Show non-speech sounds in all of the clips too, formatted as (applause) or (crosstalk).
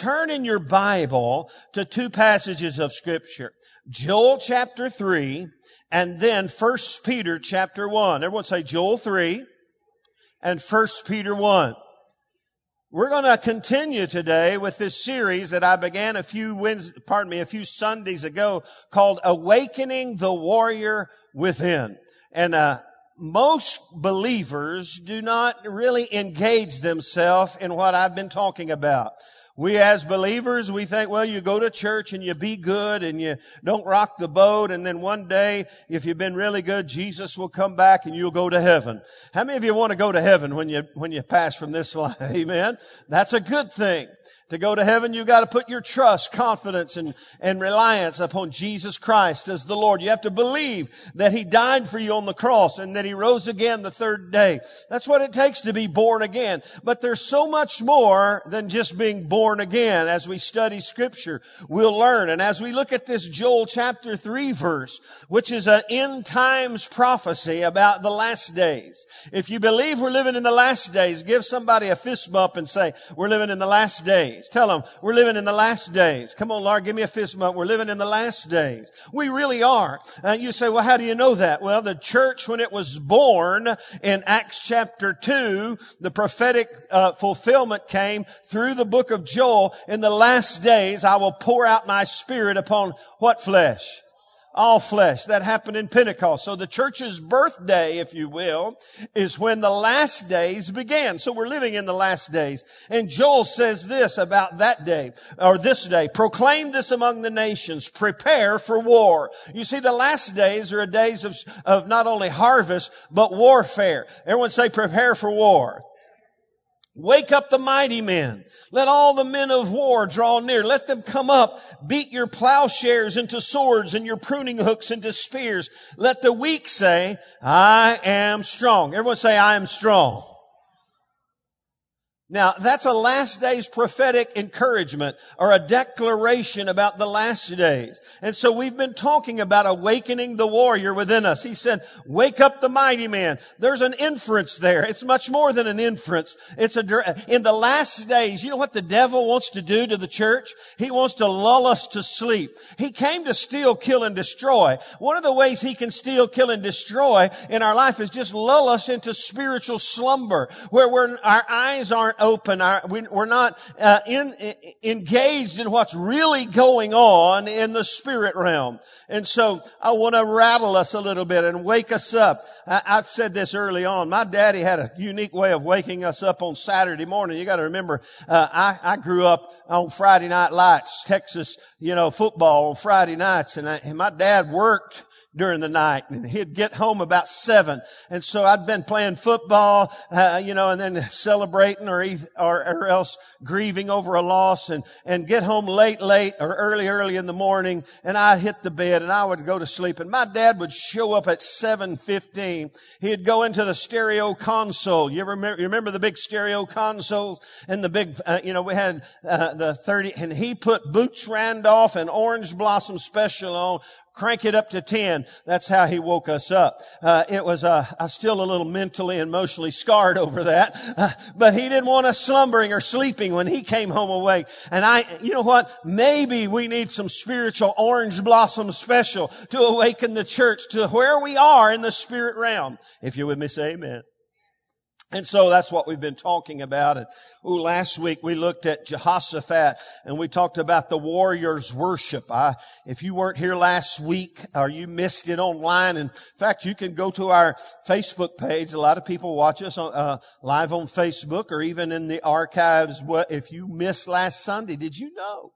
turn in your Bible to two passages of scripture. Joel chapter 3 and then 1 Peter chapter 1. Everyone say Joel 3 and 1 Peter 1. We're going to continue today with this series that I began a few Wednesdays, pardon me, a few Sundays ago called Awakening the Warrior Within. And, uh, most believers do not really engage themselves in what I've been talking about. We as believers, we think, well, you go to church and you be good and you don't rock the boat. And then one day, if you've been really good, Jesus will come back and you'll go to heaven. How many of you want to go to heaven when you, when you pass from this (laughs) life? Amen. That's a good thing. To go to heaven, you got to put your trust, confidence, and, and reliance upon Jesus Christ as the Lord. You have to believe that He died for you on the cross and that He rose again the third day. That's what it takes to be born again. But there's so much more than just being born again. As we study Scripture, we'll learn. And as we look at this Joel chapter 3 verse, which is an end times prophecy about the last days. If you believe we're living in the last days, give somebody a fist bump and say, we're living in the last days days. Tell them we're living in the last days. Come on, Lord, give me a fist bump. We're living in the last days. We really are. Uh, you say, well, how do you know that? Well, the church, when it was born in Acts chapter 2, the prophetic uh, fulfillment came through the book of Joel. In the last days, I will pour out my spirit upon what flesh? All flesh. That happened in Pentecost. So the church's birthday, if you will, is when the last days began. So we're living in the last days. And Joel says this about that day, or this day, proclaim this among the nations, prepare for war. You see, the last days are a days of, of not only harvest, but warfare. Everyone say prepare for war. Wake up the mighty men. Let all the men of war draw near. Let them come up. Beat your plowshares into swords and your pruning hooks into spears. Let the weak say, I am strong. Everyone say, I am strong. Now, that's a last day's prophetic encouragement or a declaration about the last days. And so we've been talking about awakening the warrior within us. He said, wake up the mighty man. There's an inference there. It's much more than an inference. It's a, in the last days, you know what the devil wants to do to the church? He wants to lull us to sleep. He came to steal, kill, and destroy. One of the ways he can steal, kill, and destroy in our life is just lull us into spiritual slumber where our eyes aren't open. Our, we, are not uh, in, engaged in what's really going on in the spirit realm. And so I want to rattle us a little bit and wake us up. I, I, said this early on. My daddy had a unique way of waking us up on Saturday morning. You got to remember, uh, I, I grew up on Friday night lights, Texas, you know, football on Friday nights, and, I, and my dad worked during the night and he'd get home about seven. And so I'd been playing football, uh, you know, and then celebrating or, or, or else grieving over a loss and, and get home late, late or early, early in the morning. And I'd hit the bed and I would go to sleep. And my dad would show up at 7.15. He'd go into the stereo console. You remember, you remember the big stereo consoles and the big, uh, you know, we had, uh, the 30 and he put Boots Randolph and Orange Blossom Special on crank it up to 10. That's how he woke us up. Uh, it was, uh, I'm still a little mentally and emotionally scarred over that. Uh, but he didn't want us slumbering or sleeping when he came home awake. And I, you know what? Maybe we need some spiritual orange blossom special to awaken the church to where we are in the spirit realm. If you're with me, say amen. And so that's what we've been talking about. And ooh, last week we looked at Jehoshaphat and we talked about the warrior's worship. I, if you weren't here last week or you missed it online, in fact, you can go to our Facebook page. A lot of people watch us on, uh, live on Facebook or even in the archives. What, if you missed last Sunday, did you know?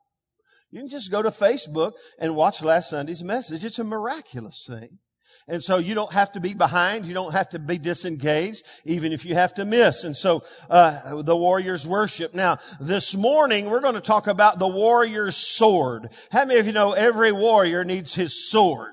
You can just go to Facebook and watch last Sunday's message. It's a miraculous thing. And so you don't have to be behind. You don't have to be disengaged, even if you have to miss. And so, uh, the warrior's worship. Now, this morning, we're going to talk about the warrior's sword. How many of you know every warrior needs his sword?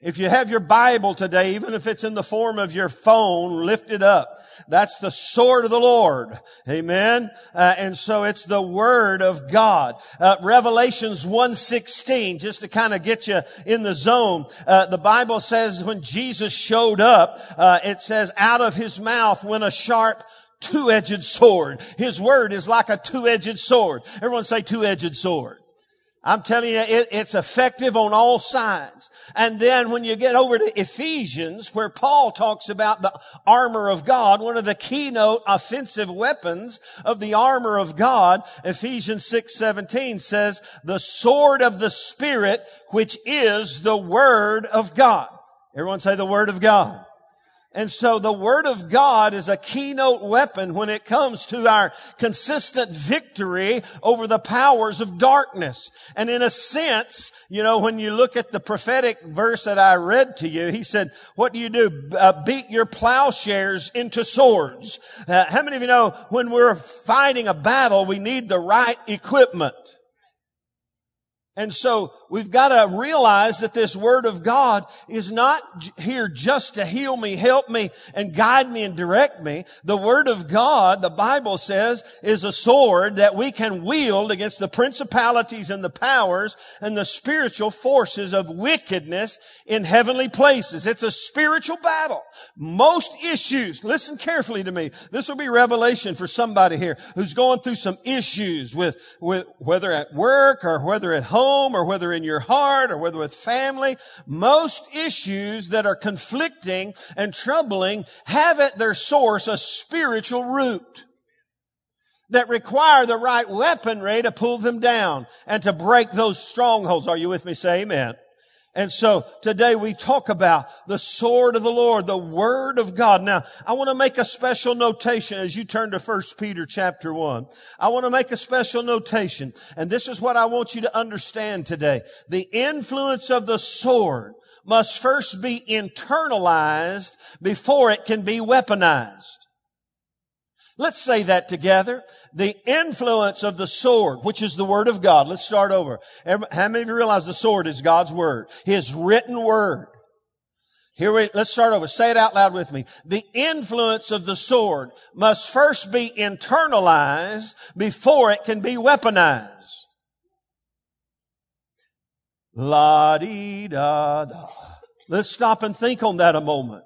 If you have your Bible today, even if it's in the form of your phone, lift it up. That's the sword of the Lord. Amen. Uh, and so it's the word of God. Uh, Revelations 116, just to kind of get you in the zone. Uh, the Bible says when Jesus showed up, uh, it says out of his mouth went a sharp two-edged sword. His word is like a two-edged sword. Everyone say two-edged sword. I'm telling you, it, it's effective on all sides. And then when you get over to Ephesians, where Paul talks about the armor of God, one of the keynote offensive weapons of the armor of God, Ephesians 6, 17 says, the sword of the Spirit, which is the word of God. Everyone say the word of God. And so the Word of God is a keynote weapon when it comes to our consistent victory over the powers of darkness. And in a sense, you know, when you look at the prophetic verse that I read to you, he said, what do you do? Uh, beat your plowshares into swords. Uh, how many of you know when we're fighting a battle, we need the right equipment? And so we've got to realize that this word of God is not here just to heal me, help me, and guide me and direct me. The word of God, the Bible says, is a sword that we can wield against the principalities and the powers and the spiritual forces of wickedness in heavenly places. It's a spiritual battle. Most issues, listen carefully to me. This will be revelation for somebody here who's going through some issues with, with whether at work or whether at home or whether in your heart or whether with family. Most issues that are conflicting and troubling have at their source a spiritual root that require the right weaponry to pull them down and to break those strongholds. Are you with me? Say amen. And so today we talk about the sword of the Lord, the word of God. Now, I want to make a special notation as you turn to 1 Peter chapter 1. I want to make a special notation. And this is what I want you to understand today. The influence of the sword must first be internalized before it can be weaponized. Let's say that together the influence of the sword, which is the word of God. Let's start over. How many of you realize the sword is God's word? His written word. Here we, let's start over. Say it out loud with me. The influence of the sword must first be internalized before it can be weaponized. La di da da. Let's stop and think on that a moment.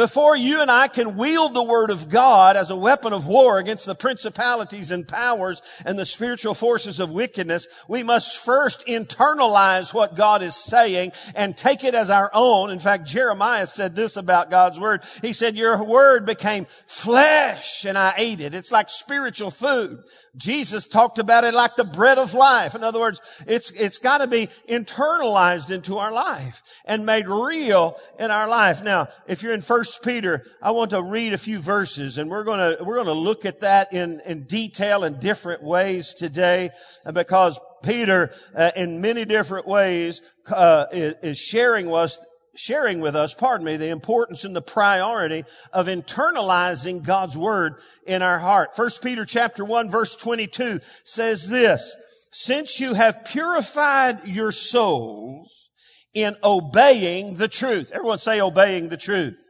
Before you and I can wield the Word of God as a weapon of war against the principalities and powers and the spiritual forces of wickedness, we must first internalize what God is saying and take it as our own. In fact, Jeremiah said this about God's Word. He said, your Word became flesh and I ate it. It's like spiritual food. Jesus talked about it like the bread of life. In other words, it's, it's got to be internalized into our life and made real in our life. Now, if you're in First Peter, I want to read a few verses and we're going to, we're going to look at that in, in detail in different ways today and because Peter, uh, in many different ways, uh, is, is sharing us sharing with us, pardon me, the importance and the priority of internalizing God's word in our heart. First Peter chapter 1 verse 22 says this, since you have purified your souls in obeying the truth. Everyone say obeying the truth.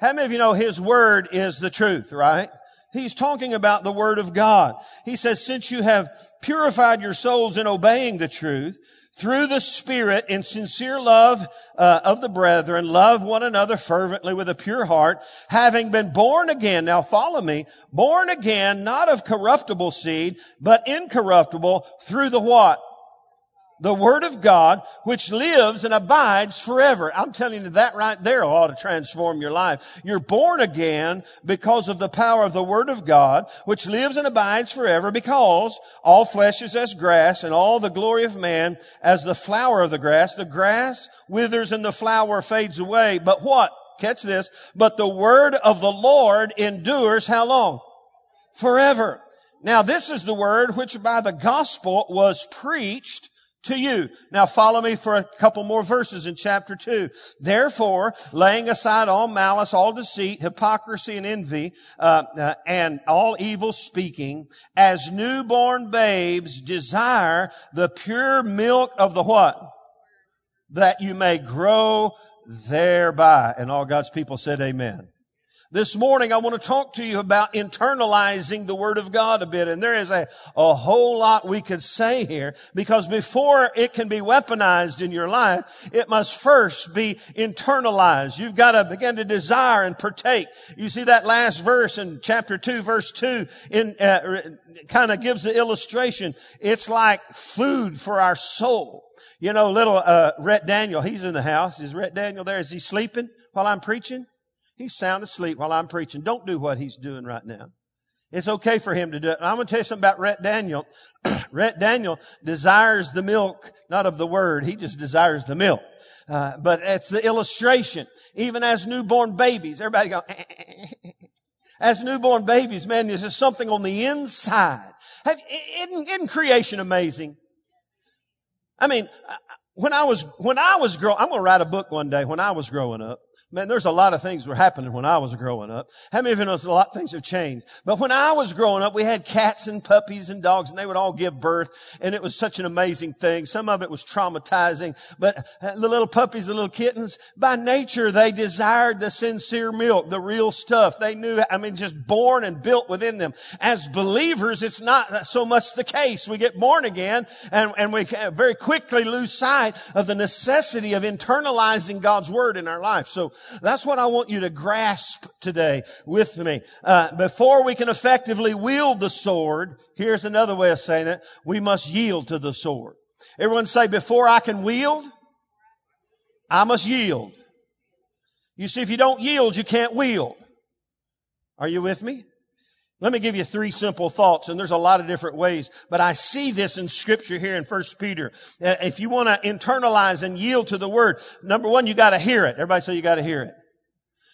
How many of you know his word is the truth, right? He's talking about the word of God. He says, since you have purified your souls in obeying the truth, through the Spirit in sincere love uh, of the brethren, love one another fervently with a pure heart, having been born again. Now follow me. Born again, not of corruptible seed, but incorruptible through the what? The Word of God, which lives and abides forever. I'm telling you that right there ought to transform your life. You're born again because of the power of the Word of God, which lives and abides forever because all flesh is as grass and all the glory of man as the flower of the grass. The grass withers and the flower fades away. But what? Catch this. But the Word of the Lord endures how long? Forever. Now this is the word which by the gospel was preached to you. Now follow me for a couple more verses in chapter two. Therefore, laying aside all malice, all deceit, hypocrisy and envy, uh, uh, and all evil speaking, as newborn babes desire the pure milk of the what? That you may grow thereby. And all God's people said amen. This morning I want to talk to you about internalizing the Word of God a bit. And there is a, a whole lot we could say here because before it can be weaponized in your life, it must first be internalized. You've got to begin to desire and partake. You see that last verse in chapter 2 verse 2 in, uh, kind of gives the illustration. It's like food for our soul. You know, little, uh, Rhett Daniel, he's in the house. Is Rhett Daniel there? Is he sleeping while I'm preaching? He's sound asleep while I'm preaching. Don't do what he's doing right now. It's okay for him to do it. I'm going to tell you something about Rhett Daniel. (clears throat) Rhett Daniel desires the milk, not of the word. He just desires the milk. Uh, but it's the illustration. Even as newborn babies, everybody go, (laughs) as newborn babies, man, there's just something on the inside. Have, isn't, isn't creation amazing? I mean, when I was, when I was growing, I'm going to write a book one day when I was growing up. Man, there's a lot of things were happening when I was growing up. How many of you know a lot of things have changed? But when I was growing up, we had cats and puppies and dogs and they would all give birth and it was such an amazing thing. Some of it was traumatizing, but uh, the little puppies, the little kittens, by nature, they desired the sincere milk, the real stuff. They knew, I mean, just born and built within them. As believers, it's not so much the case. We get born again and, and we very quickly lose sight of the necessity of internalizing God's word in our life. So that's what I want you to grasp today with me. Uh, before we can effectively wield the sword, here's another way of saying it, we must yield to the sword. Everyone say, before I can wield, I must yield. You see, if you don't yield, you can't wield. Are you with me? Let me give you three simple thoughts, and there's a lot of different ways, but I see this in scripture here in First Peter. Uh, if you want to internalize and yield to the word, number one, you got to hear it. Everybody say you got to hear it.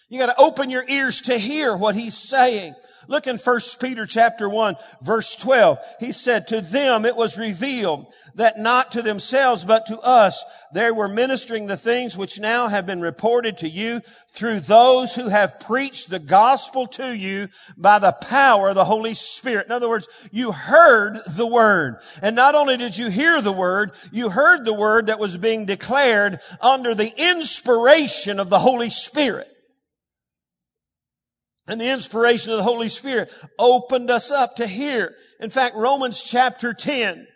You got to open your ears to hear what he's saying. Look in 1 Peter chapter 1 verse 12. He said, to them it was revealed that not to themselves but to us they were ministering the things which now have been reported to you through those who have preached the gospel to you by the power of the Holy Spirit. In other words, you heard the word. And not only did you hear the word, you heard the word that was being declared under the inspiration of the Holy Spirit. And the inspiration of the Holy Spirit opened us up to hear. In fact, Romans chapter 10,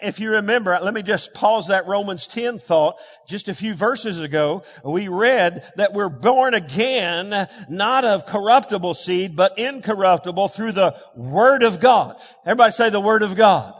if you remember, let me just pause that Romans 10 thought. Just a few verses ago, we read that we're born again, not of corruptible seed, but incorruptible through the Word of God. Everybody say the Word of God.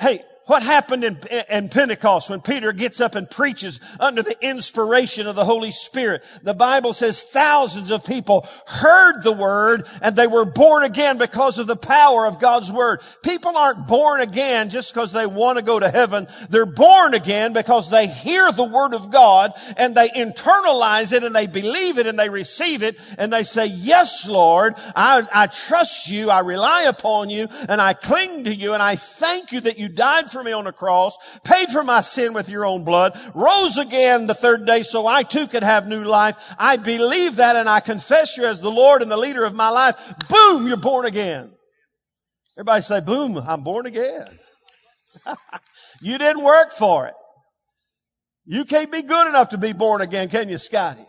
Hey, what happened in, in, Pentecost when Peter gets up and preaches under the inspiration of the Holy Spirit? The Bible says thousands of people heard the word and they were born again because of the power of God's word. People aren't born again just because they want to go to heaven. They're born again because they hear the word of God and they internalize it and they believe it and they receive it and they say, yes, Lord, I, I trust you. I rely upon you and I cling to you and I thank you that you died for me on the cross, paid for my sin with your own blood, rose again the third day so I too could have new life. I believe that and I confess you as the Lord and the leader of my life. Boom, you're born again. Everybody say, boom, I'm born again. (laughs) you didn't work for it. You can't be good enough to be born again, can you, Scotty?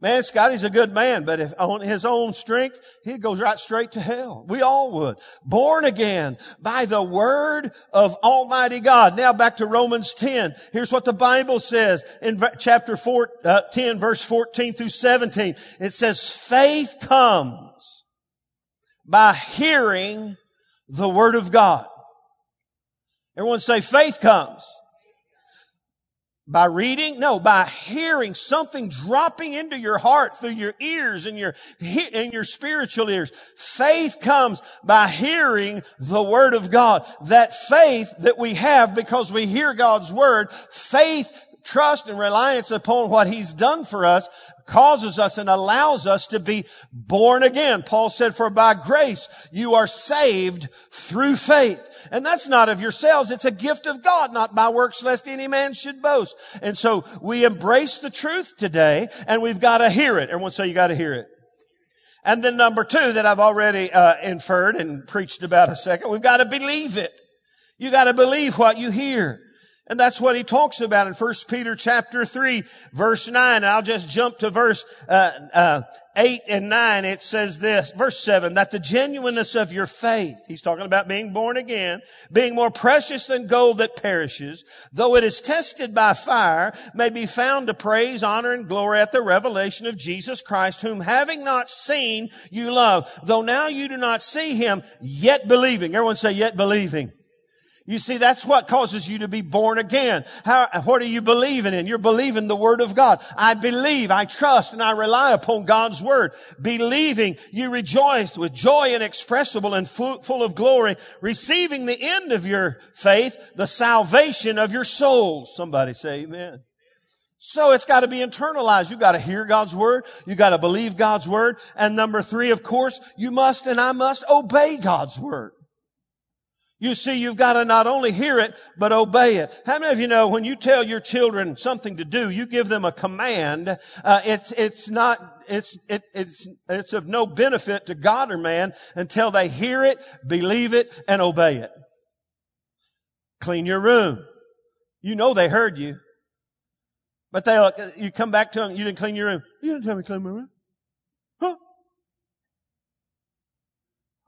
Man, Scotty's a good man, but if on his own strength, he goes right straight to hell. We all would. Born again by the word of Almighty God. Now back to Romans 10. Here's what the Bible says in chapter 4, uh, 10 verse 14 through 17. It says, faith comes by hearing the word of God. Everyone say faith comes by reading? No, by hearing something dropping into your heart through your ears and your, and your spiritual ears. Faith comes by hearing the Word of God. That faith that we have because we hear God's Word, faith, trust, and reliance upon what He's done for us causes us and allows us to be born again. Paul said, for by grace you are saved through faith. And that's not of yourselves. It's a gift of God, not by works lest any man should boast. And so we embrace the truth today and we've got to hear it. Everyone say you got to hear it. And then number two that I've already uh, inferred and preached about a second, we've got to believe it. You got to believe what you hear. And that's what he talks about in 1 Peter chapter 3 verse 9. And I'll just jump to verse, uh, uh, 8 and 9. It says this, verse 7, that the genuineness of your faith, he's talking about being born again, being more precious than gold that perishes, though it is tested by fire, may be found to praise, honor, and glory at the revelation of Jesus Christ, whom having not seen, you love. Though now you do not see him, yet believing. Everyone say, yet believing. You see, that's what causes you to be born again. How, what are you believing in? You're believing the Word of God. I believe, I trust, and I rely upon God's Word. Believing, you rejoice with joy inexpressible and full, of glory, receiving the end of your faith, the salvation of your souls. Somebody say amen. So it's got to be internalized. You got to hear God's word. You got to believe God's word. And number three, of course, you must and I must obey God's word. You see, you've got to not only hear it, but obey it. How many of you know when you tell your children something to do, you give them a command, uh, it's, it's not, it's, it, it's, it's of no benefit to God or man until they hear it, believe it, and obey it. Clean your room. You know they heard you. But they, you come back to them, you didn't clean your room. You didn't tell me to clean my room.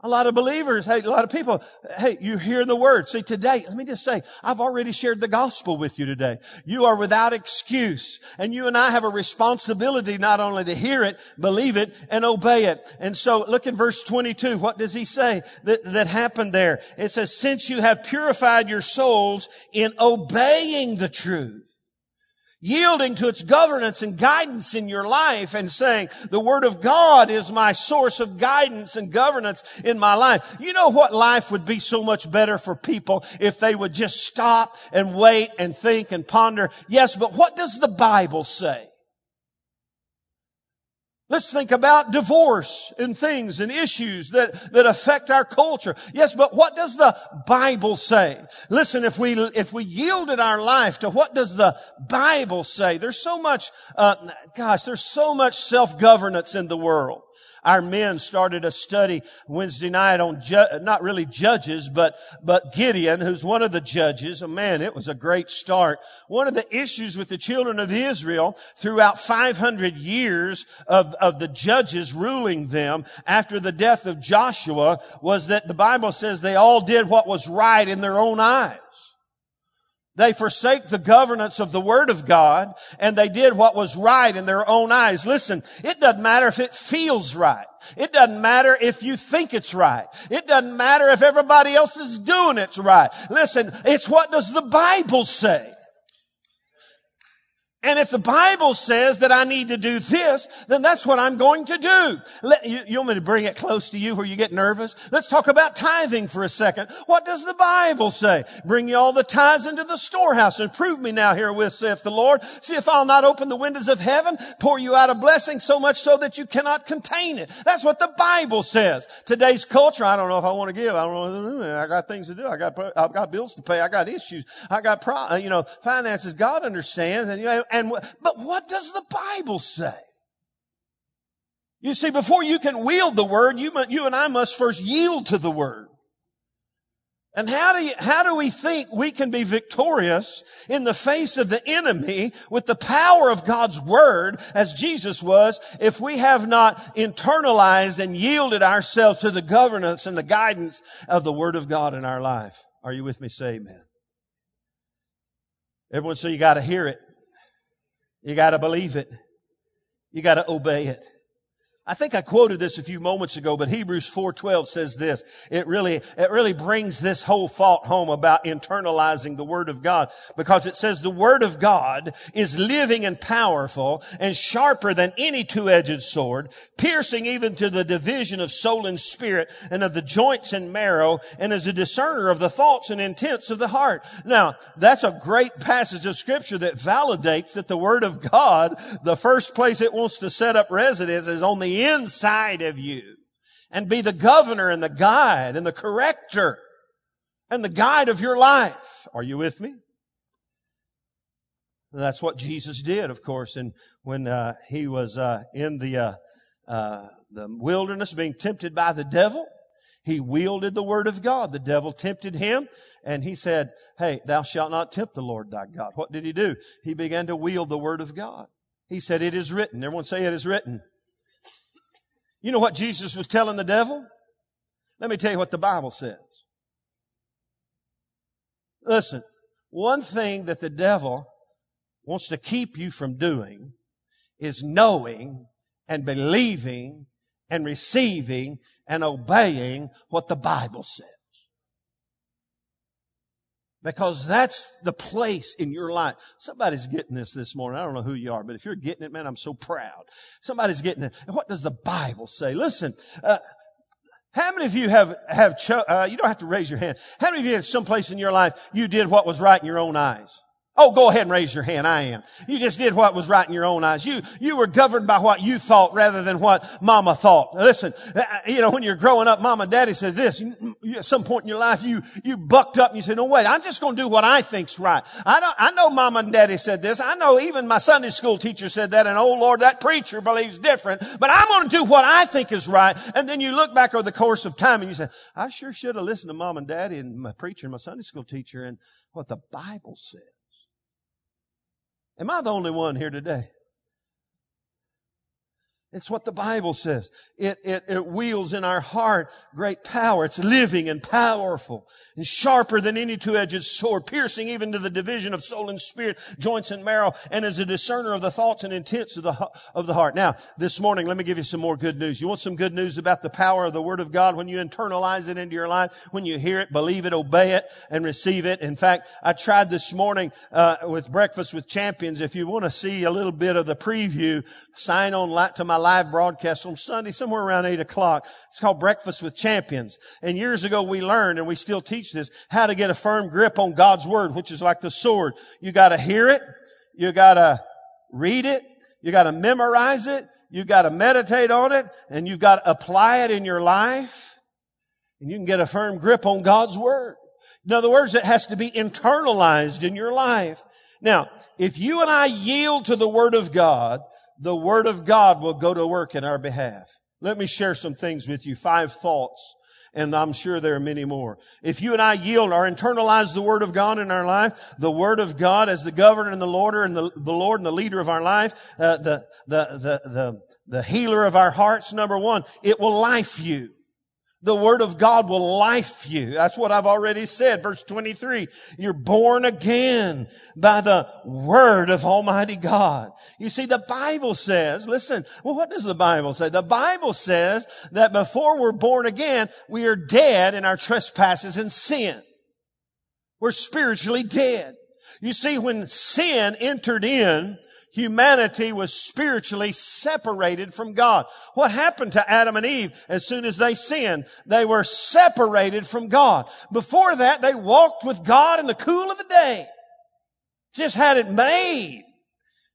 A lot of believers, hey, a lot of people, hey, you hear the word. See, today, let me just say, I've already shared the gospel with you today. You are without excuse. And you and I have a responsibility not only to hear it, believe it, and obey it. And so look in verse 22. What does he say that, that happened there? It says, since you have purified your souls in obeying the truth yielding to its governance and guidance in your life and saying, the Word of God is my source of guidance and governance in my life. You know what life would be so much better for people if they would just stop and wait and think and ponder. Yes, but what does the Bible say? Let's think about divorce and things and issues that, that affect our culture. Yes, but what does the Bible say? Listen, if we, if we yielded our life to what does the Bible say? There's so much, uh, gosh, there's so much self-governance in the world our men started a study Wednesday night on ju- not really judges, but, but Gideon, who's one of the judges. Oh, man, it was a great start. One of the issues with the children of Israel throughout 500 years of, of the judges ruling them after the death of Joshua was that the Bible says they all did what was right in their own eyes. They forsake the governance of the Word of God and they did what was right in their own eyes. Listen, it doesn't matter if it feels right. It doesn't matter if you think it's right. It doesn't matter if everybody else is doing it right. Listen, it's what does the Bible say? And if the Bible says that I need to do this, then that's what I'm going to do. Let, you, you want me to bring it close to you where you get nervous? Let's talk about tithing for a second. What does the Bible say? Bring you all the tithes into the storehouse and prove me now herewith, saith the Lord. See if I'll not open the windows of heaven, pour you out a blessing so much so that you cannot contain it. That's what the Bible says. Today's culture, I don't know if I want to give. I don't know. I got things to do. I got, I've got bills to pay. I got issues. I got, pro, you know, finances. God understands. And, you know, and, but what does the Bible say? You see, before you can wield the word, you, you and I must first yield to the word. And how do you, how do we think we can be victorious in the face of the enemy with the power of God's word as Jesus was if we have not internalized and yielded ourselves to the governance and the guidance of the word of God in our life? Are you with me? Say amen. Everyone say you got to hear it. You got to believe it. You got to obey it. I think I quoted this a few moments ago, but Hebrews 4:12 says this. It really it really brings this whole thought home about internalizing the word of God because it says the word of God is living and powerful and sharper than any two-edged sword, piercing even to the division of soul and spirit and of the joints and marrow and is a discerner of the thoughts and intents of the heart. Now, that's a great passage of scripture that validates that the word of God, the first place it wants to set up residence is on the inside of you and be the governor and the guide and the corrector and the guide of your life. Are you with me? That's what Jesus did, of course, and when uh, he was uh, in the uh, uh the wilderness being tempted by the devil. He wielded the word of God. The devil tempted him and he said, Hey, thou shalt not tempt the Lord thy God. What did he do? He began to wield the word of God. He said, It is written. Everyone say it is written. You know what Jesus was telling the devil? Let me tell you what the Bible says. Listen, one thing that the devil wants to keep you from doing is knowing and believing and receiving and obeying what the Bible says. Because that's the place in your life. Somebody's getting this this morning. I don't know who you are, but if you're getting it, man, I'm so proud. Somebody's getting it. And what does the Bible say? Listen, uh, how many of you have, have, cho- uh, you don't have to raise your hand. How many of you have someplace in your life you did what was right in your own eyes? Oh, go ahead and raise your hand. I am. You just did what was right in your own eyes. You, you were governed by what you thought rather than what mama thought. Listen, uh, you know, when you're growing up, mama and daddy said this. at some point in your life, you, you bucked up and you said, no, wait, I'm just going to do what I think's right. I know, I know mama and daddy said this. I know even my Sunday school teacher said that. And oh Lord, that preacher believes different, but I'm going to do what I think is right. And then you look back over the course of time and you say, I sure should have listened to mom and daddy and my preacher and my Sunday school teacher and what the Bible said. Am I the only one here today? It's what the Bible says. It, it, it wields in our heart great power. It's living and powerful and sharper than any two-edged sword, piercing even to the division of soul and spirit, joints and marrow, and is a discerner of the thoughts and intents of the, of the heart. Now, this morning, let me give you some more good news. You want some good news about the power of the Word of God when you internalize it into your life, when you hear it, believe it, obey it, and receive it. In fact, I tried this morning, uh, with Breakfast with Champions. If you want to see a little bit of the preview, sign on light to my live broadcast on Sunday, somewhere around eight o'clock. It's called Breakfast with Champions. And years ago we learned, and we still teach this, how to get a firm grip on God's Word, which is like the sword. You gotta hear it. You gotta read it. You gotta memorize it. You gotta meditate on it. And you've got to apply it in your life. And you can get a firm grip on God's Word. In other words, it has to be internalized in your life. Now, if you and I yield to the Word of God, the Word of God will go to work in our behalf. Let me share some things with you. Five thoughts. And I'm sure there are many more. If you and I yield or internalize the Word of God in our life, the Word of God as the governor and the Lord and the, the Lord and the leader of our life, uh, the, the, the, the, the healer of our hearts, number one, it will life you. The word of God will life you. That's what I've already said. Verse 23. You're born again by the word of Almighty God. You see, the Bible says, listen, well, what does the Bible say? The Bible says that before we're born again, we are dead in our trespasses and sin. We're spiritually dead. You see, when sin entered in, humanity was spiritually separated from God. What happened to Adam and Eve as soon as they sinned? They were separated from God. Before that, they walked with God in the cool of the day. Just had it made.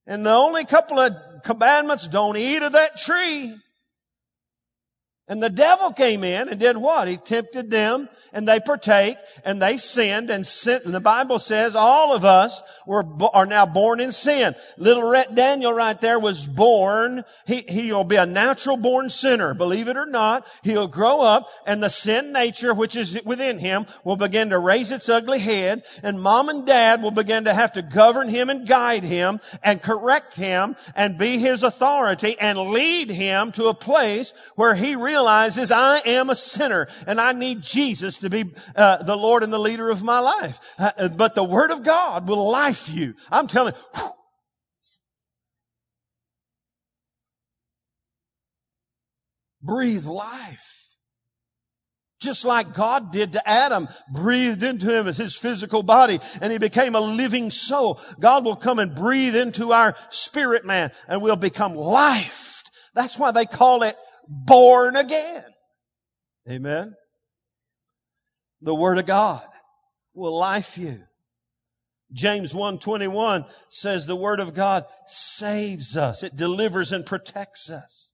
And the only couple of commandments, don't eat of that tree. And the devil came in and did what? He tempted them and they partake and they sinned and sin. And the Bible says all of us were, are now born in sin. Little Rhett Daniel right there was born. He, he'll be a natural born sinner. Believe it or not, he'll grow up and the sin nature which is within him will begin to raise its ugly head and mom and dad will begin to have to govern him and guide him and correct him and be his authority and lead him to a place where he realizes I am a sinner and I need Jesus to be uh, the Lord and the leader of my life. Uh, but the Word of God will life you. I'm telling you, breathe life. Just like God did to Adam, breathed into him as his physical body, and he became a living soul. God will come and breathe into our spirit man, and we'll become life. That's why they call it born again. Amen the Word of God will life you. James 1:21 says the word of God saves us. It delivers and protects us.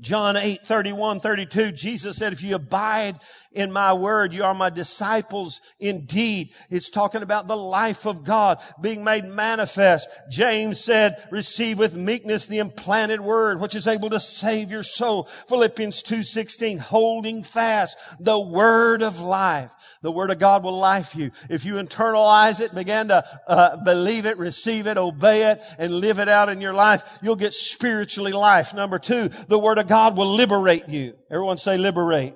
John 8, 31, 32, Jesus said, if you abide in my word. You are my disciples indeed. It's talking about the life of God being made manifest. James said, receive with meekness the implanted word, which is able to save your soul. Philippians 2.16, holding fast the word of life. The Word of God will life you. If you internalize it, begin to uh, believe it, receive it, obey it, and live it out in your life, you'll get spiritually life. Number two, the Word of God will liberate you. Everyone say liberate.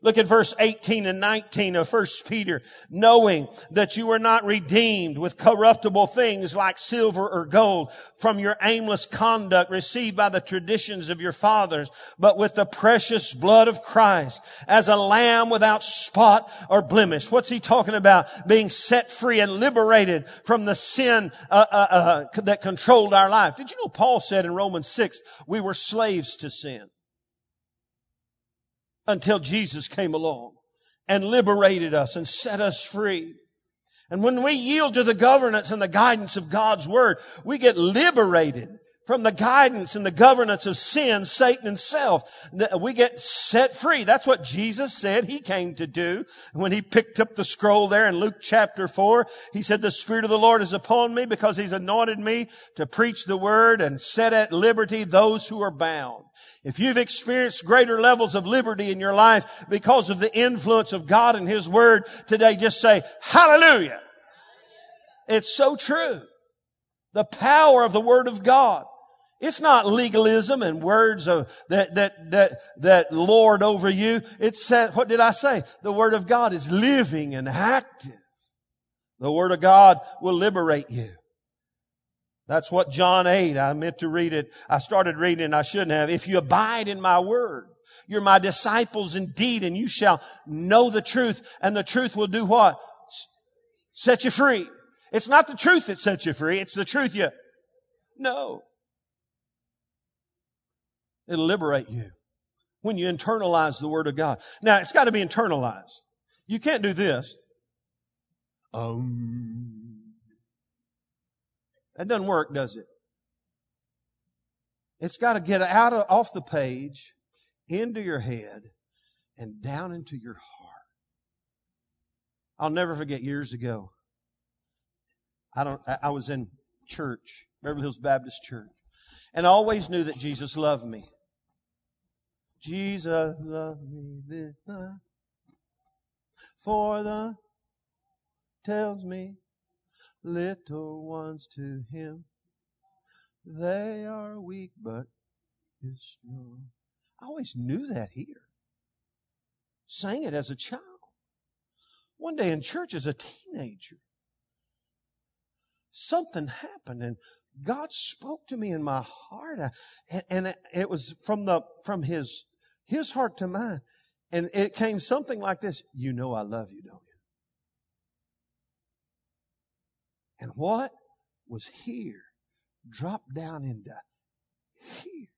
Look at verse 18 and 19 of 1 Peter. Knowing that you were not redeemed with corruptible things like silver or gold from your aimless conduct received by the traditions of your fathers, but with the precious blood of Christ as a lamb without spot or blemish. What's he talking about? Being set free and liberated from the sin uh, uh, uh, that controlled our life. Did you know Paul said in Romans 6, we were slaves to sin until Jesus came along and liberated us and set us free. And when we yield to the governance and the guidance of God's Word, we get liberated from the guidance and the governance of sin, Satan and self. We get set free. That's what Jesus said he came to do. When he picked up the scroll there in Luke chapter 4, he said, the Spirit of the Lord is upon me because he's anointed me to preach the word and set at liberty those who are bound. If you've experienced greater levels of liberty in your life because of the influence of God and His Word today, just say, Hallelujah. It's so true. The power of the Word of God. It's not legalism and words of, that, that, that, that lord over you. It's, what did I say? The Word of God is living and active. The Word of God will liberate you. That's what John 8, I meant to read it. I started reading I shouldn't have. If you abide in my word, you're my disciples indeed, and you shall know the truth, and the truth will do what? Set you free. It's not the truth that sets you free, it's the truth you know. It'll liberate you when you internalize the Word of God. Now, it's got to be internalized. You can't do this. Um, that doesn't work, does it? It's got to get out of, off the page, into your head, and down into your heart. I'll never forget years ago. I don't, I was in church, Beverly Hills Baptist Church, and I always knew that Jesus loved me. Jesus loved me this for the tells me little ones to him. They are weak, but is strong. I always knew that here. Sang it as a child. One day in church as a teenager, something happened and God spoke to me in my heart. And, and it was from the, from his, his heart to mine. And it came something like this. You know I love you, don't you? And what was here dropped down into here.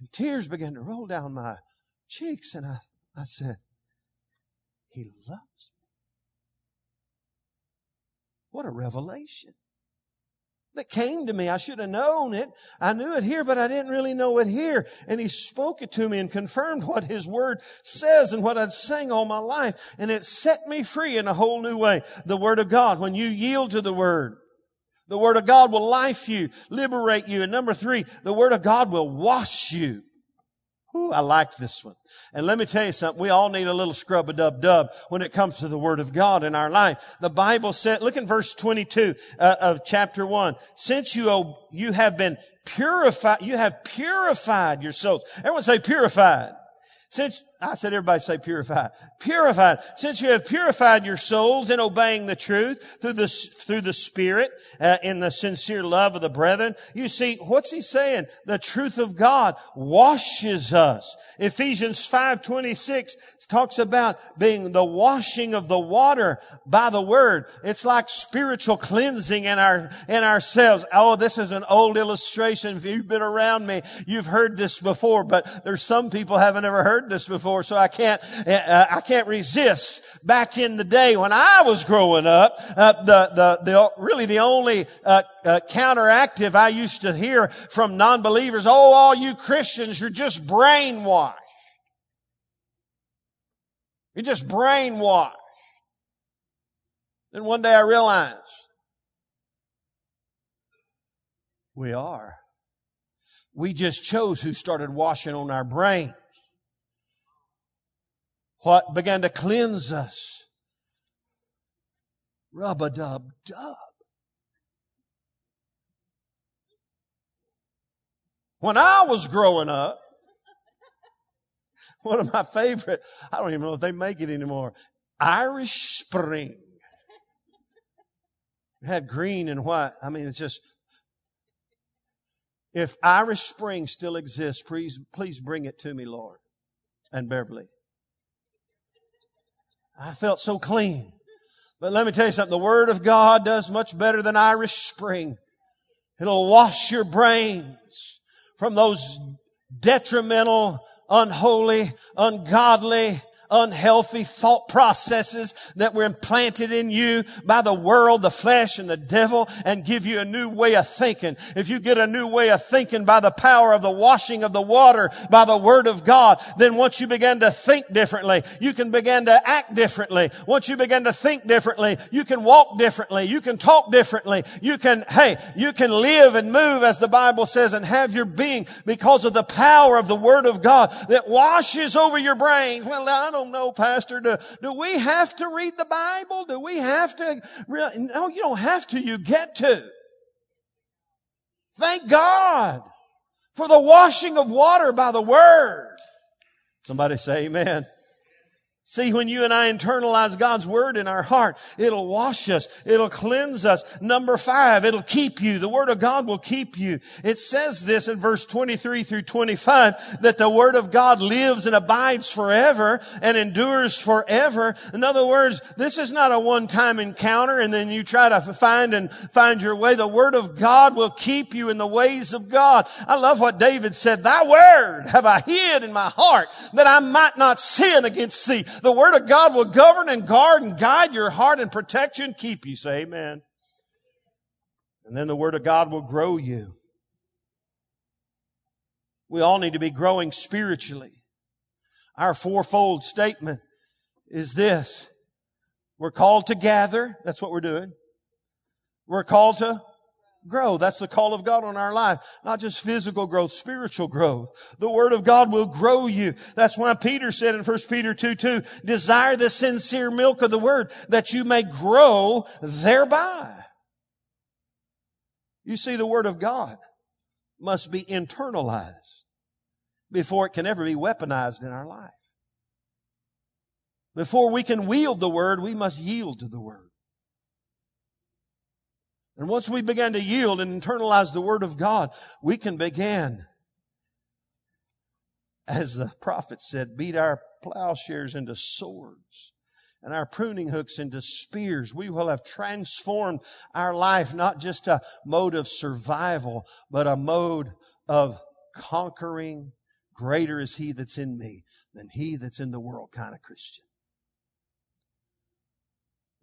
And tears began to roll down my cheeks, and I, I said, He loves me. What a revelation that came to me. I should have known it. I knew it here, but I didn't really know it here. And he spoke it to me and confirmed (laughs) what his word says and what I'd sang all my life. And it set me free in a whole new way. The word of God, when you yield to the word, the word of God will life you, liberate you. And number three, the word of God will wash you. Ooh, I like this one. And let me tell you something. We all need a little scrub a dub dub when it comes to the Word of God in our life. The Bible said, look in verse 22 uh, of chapter 1. Since you, you have been purified, you have purified your souls. Everyone say purified. Since, I said everybody say purified. Purified. Since you have purified your souls in obeying the truth through the, through the Spirit, uh, in the sincere love of the brethren. You see, what's he saying? The truth of God washes us. Ephesians 5.26 talks about being the washing of the water by the word. It's like spiritual cleansing in our, in ourselves. Oh, this is an old illustration. If you've been around me, you've heard this before, but there's some people haven't ever heard this before, so I can't, uh, I can't resist. Back in the day when I was growing up, uh, the, the, the, really the only, uh, uh, counteractive I used to hear from non-believers, oh, all you Christians, you're just brainwashed. You're just brainwashed. Then one day I realized we are. We just chose who started washing on our brain. What began to cleanse us? Rub a dub dub. When I was growing up, one of my favorite, I don't even know if they make it anymore, Irish Spring. It had green and white. I mean, it's just, if Irish Spring still exists, please, please bring it to me, Lord, and Beverly. I felt so clean. But let me tell you something. The Word of God does much better than Irish Spring. It'll wash your brains from those detrimental, unholy, ungodly, unhealthy thought processes that were implanted in you by the world, the flesh, and the devil and give you a new way of thinking. If you get a new way of thinking by the power of the washing of the water by the word of God, then once you begin to think differently, you can begin to act differently. Once you begin to think differently, you can walk differently. You can talk differently. You can, hey, you can live and move as the Bible says and have your being because of the power of the word of God that washes over your brain. Well, I don't don't know, Pastor. Do, do we have to read the Bible? Do we have to? No, you don't have to. You get to. Thank God for the washing of water by the Word. Somebody say amen. See, when you and I internalize God's word in our heart, it'll wash us. It'll cleanse us. Number five, it'll keep you. The word of God will keep you. It says this in verse 23 through 25 that the word of God lives and abides forever and endures forever. In other words, this is not a one-time encounter and then you try to find and find your way. The word of God will keep you in the ways of God. I love what David said. Thy word have I hid in my heart that I might not sin against thee. The Word of God will govern and guard and guide your heart and protect you and keep you. Say amen. And then the Word of God will grow you. We all need to be growing spiritually. Our fourfold statement is this. We're called to gather. That's what we're doing. We're called to grow. That's the call of God on our life. Not just physical growth, spiritual growth. The Word of God will grow you. That's why Peter said in 1 Peter 2, 2, desire the sincere milk of the Word that you may grow thereby. You see, the Word of God must be internalized before it can ever be weaponized in our life. Before we can wield the Word, we must yield to the Word. And once we begin to yield and internalize the Word of God, we can begin, as the prophet said, beat our plowshares into swords and our pruning hooks into spears. We will have transformed our life, not just a mode of survival, but a mode of conquering. Greater is He that's in me than He that's in the world kind of Christian.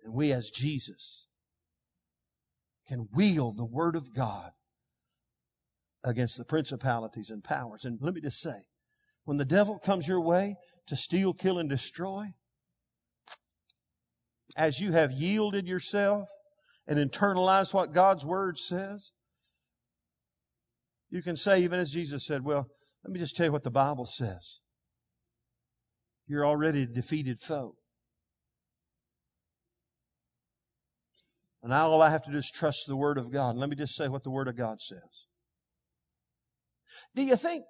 And we as Jesus can wield the Word of God against the principalities and powers. And let me just say, when the devil comes your way to steal, kill, and destroy, as you have yielded yourself and internalized what God's Word says, you can say, even as Jesus said, well, let me just tell you what the Bible says. You're already a defeated foe. And now all I have to do is trust the Word of God. Let me just say what the Word of God says. Do you think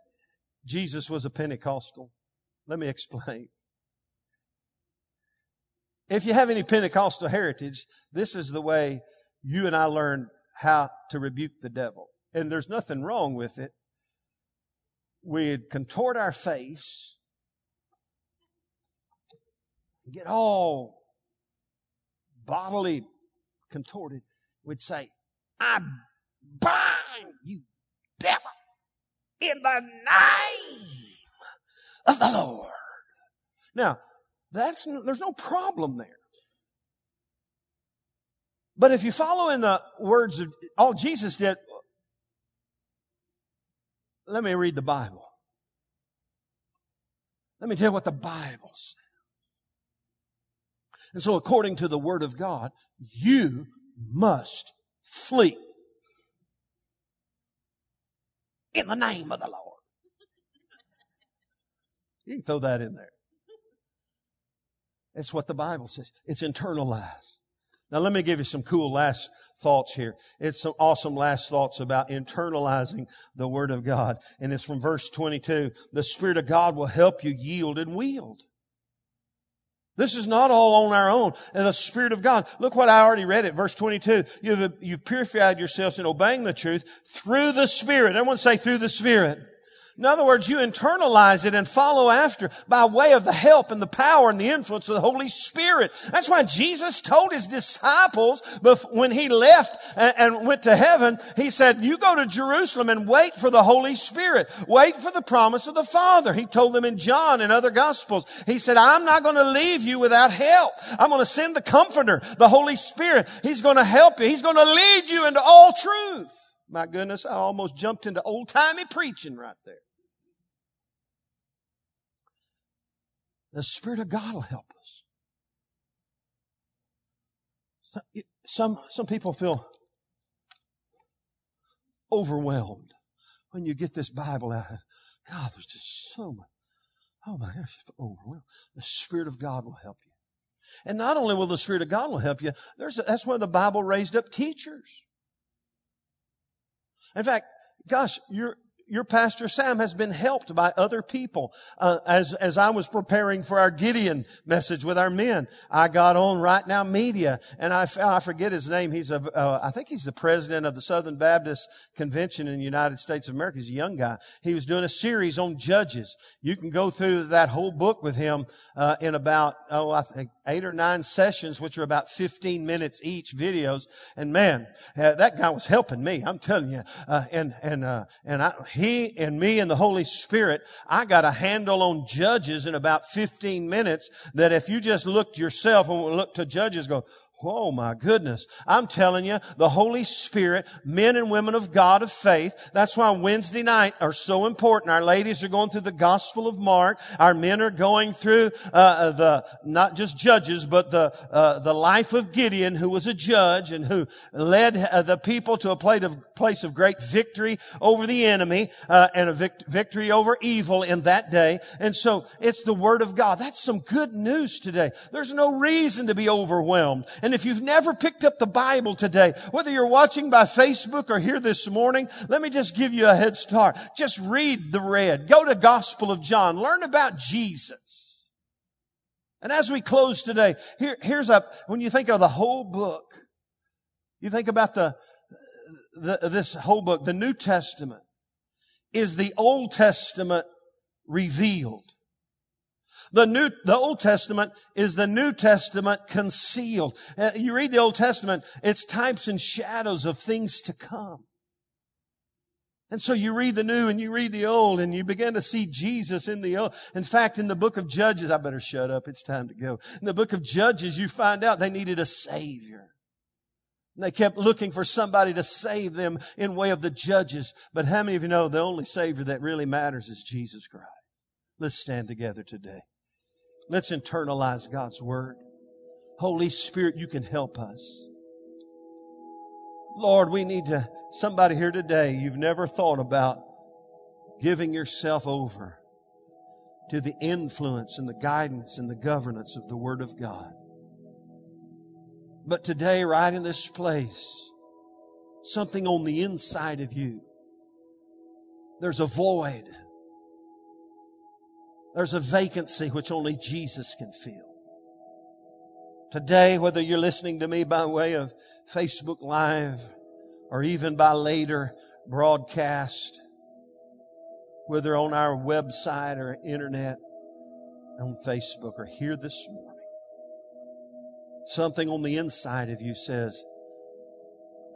Jesus was a Pentecostal? Let me explain. If you have any Pentecostal heritage, this is the way you and I learned how to rebuke the devil. And there's nothing wrong with it. We'd contort our face, get all bodily contorted, would say, I bind you, devil, in the name of the Lord. Now, that's, there's no problem there. But if you follow in the words of all Jesus did, let me read the Bible. Let me tell you what the Bible says. And so according to the word of God, you must flee. In the name of the Lord. You can throw that in there. It's what the Bible says. It's internalized. Now let me give you some cool last thoughts here. It's some awesome last thoughts about internalizing the Word of God. And it's from verse 22. The Spirit of God will help you yield and wield. This is not all on our own. And the Spirit of God. Look what I already read it. Verse 22. You've, you've purified yourselves in obeying the truth through the Spirit. Everyone say through the Spirit. In other words, you internalize it and follow after by way of the help and the power and the influence of the Holy Spirit. That's why Jesus told his disciples when he left and went to heaven, he said, you go to Jerusalem and wait for the Holy Spirit. Wait for the promise of the Father. He told them in John and other Gospels. He said, I'm not going to leave you without help. I'm going to send the Comforter, the Holy Spirit. He's going to help you. He's going to lead you into all truth. My goodness, I almost jumped into old timey preaching right there. The Spirit of God will help us. Some, some people feel overwhelmed when you get this Bible out. God, there's just so much. Oh my gosh, overwhelmed. The Spirit of God will help you. And not only will the Spirit of God will help you, there's that's why the Bible raised up teachers. In fact, gosh, you're, your pastor Sam has been helped by other people. Uh, as as I was preparing for our Gideon message with our men, I got on Right Now Media, and I I forget his name. He's a uh, I think he's the president of the Southern Baptist Convention in the United States of America. He's a young guy. He was doing a series on judges. You can go through that whole book with him uh, in about oh I think eight or nine sessions, which are about 15 minutes each videos. And man, uh, that guy was helping me. I'm telling you. Uh, and and uh, and I, he and me and the Holy Spirit, I got a handle on Judges in about 15 minutes. That if you just looked yourself and look to Judges, go, Oh my goodness. I'm telling you, the Holy Spirit, men and women of God of faith. That's why Wednesday night are so important. Our ladies are going through the Gospel of Mark. Our men are going through uh, uh, the not just judges, but the uh, the life of Gideon, who was a judge and who led uh, the people to a place of place of great victory over the enemy uh, and a vict- victory over evil in that day. And so it's the Word of God. That's some good news today. There's no reason to be overwhelmed. And if you've never picked up the Bible today, whether you're watching by Facebook or here this morning, let me just give you a head start. Just read the red. Go to Gospel of John. Learn about Jesus. And as we close today, here, here's a, when you think of the whole book, you think about the, the, this whole book, the New Testament is the Old Testament revealed. The New, the Old Testament is the New Testament concealed. Uh, you read the Old Testament, it's types and shadows of things to come. And so you read the new and you read the old and you begin to see Jesus in the old. In fact, in the book of Judges, I better shut up. It's time to go. In the book of Judges, you find out they needed a savior. And they kept looking for somebody to save them in way of the judges. But how many of you know the only savior that really matters is Jesus Christ? Let's stand together today. Let's internalize God's word. Holy Spirit, you can help us. Lord, we need to, somebody here today, you've never thought about giving yourself over to the influence and the guidance and the governance of the Word of God. But today, right in this place, something on the inside of you, there's a void. There's a vacancy which only Jesus can fill. Today, whether you're listening to me by way of Facebook Live or even by later broadcast, whether on our website or internet, on Facebook or here this morning, something on the inside of you says,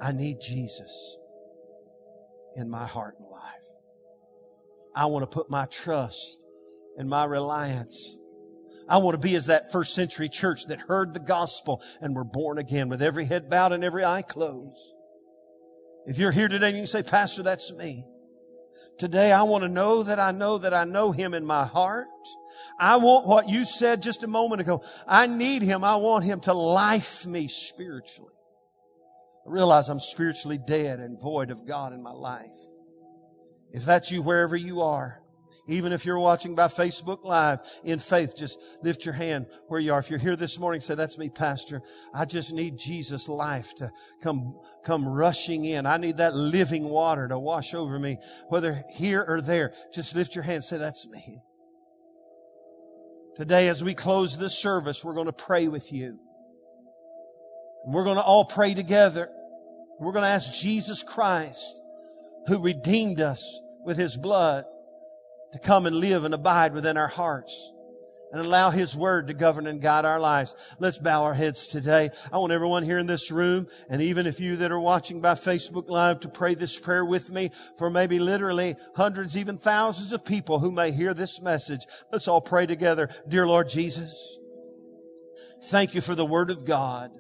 I need Jesus in my heart and life. I want to put my trust and my reliance. I want to be as that first century church that heard the gospel and were born again with every head bowed and every eye closed. If you're here today and you say, Pastor, that's me. Today I want to know that I know that I know Him in my heart. I want what you said just a moment ago. I need Him. I want Him to life me spiritually. I realize I'm spiritually dead and void of God in my life. If that's you wherever you are, even if you're watching by Facebook Live in faith, just lift your hand where you are. If you're here this morning, say, that's me, Pastor. I just need Jesus' life to come, come rushing in. I need that living water to wash over me, whether here or there. Just lift your hand. Say, that's me. Today, as we close this service, we're going to pray with you. We're going to all pray together. We're going to ask Jesus Christ, who redeemed us with his blood, to come and live and abide within our hearts and allow His Word to govern and guide our lives. Let's bow our heads today. I want everyone here in this room, and even if you that are watching by Facebook Live, to pray this prayer with me for maybe literally hundreds, even thousands of people who may hear this message. Let's all pray together. Dear Lord Jesus, thank you for the Word of God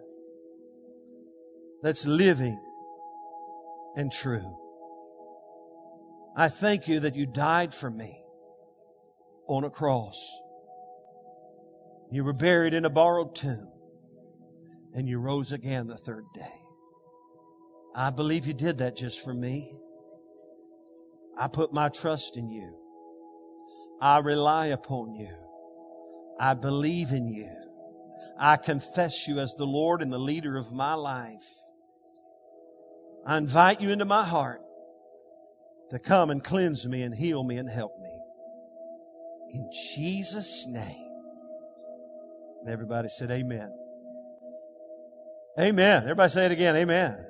that's living and true. I thank you that you died for me on a cross. You were buried in a borrowed tomb and you rose again the third day. I believe you did that just for me. I put my trust in you. I rely upon you. I believe in you. I confess you as the Lord and the leader of my life. I invite you into my heart to come and cleanse me and heal me and help me. In Jesus' name. And everybody said, Amen. Amen. Everybody say it again. Amen.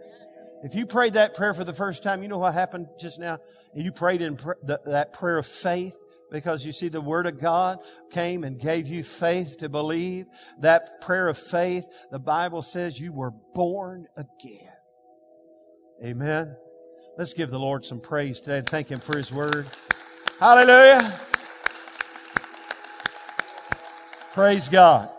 If you prayed that prayer for the first time, you know what happened just now? You prayed in pr- the, that prayer of faith because you see the Word of God came and gave you faith to believe. That prayer of faith, the Bible says you were born again. Amen. Let's give the Lord some praise today and thank Him for His Word. Hallelujah. Praise God.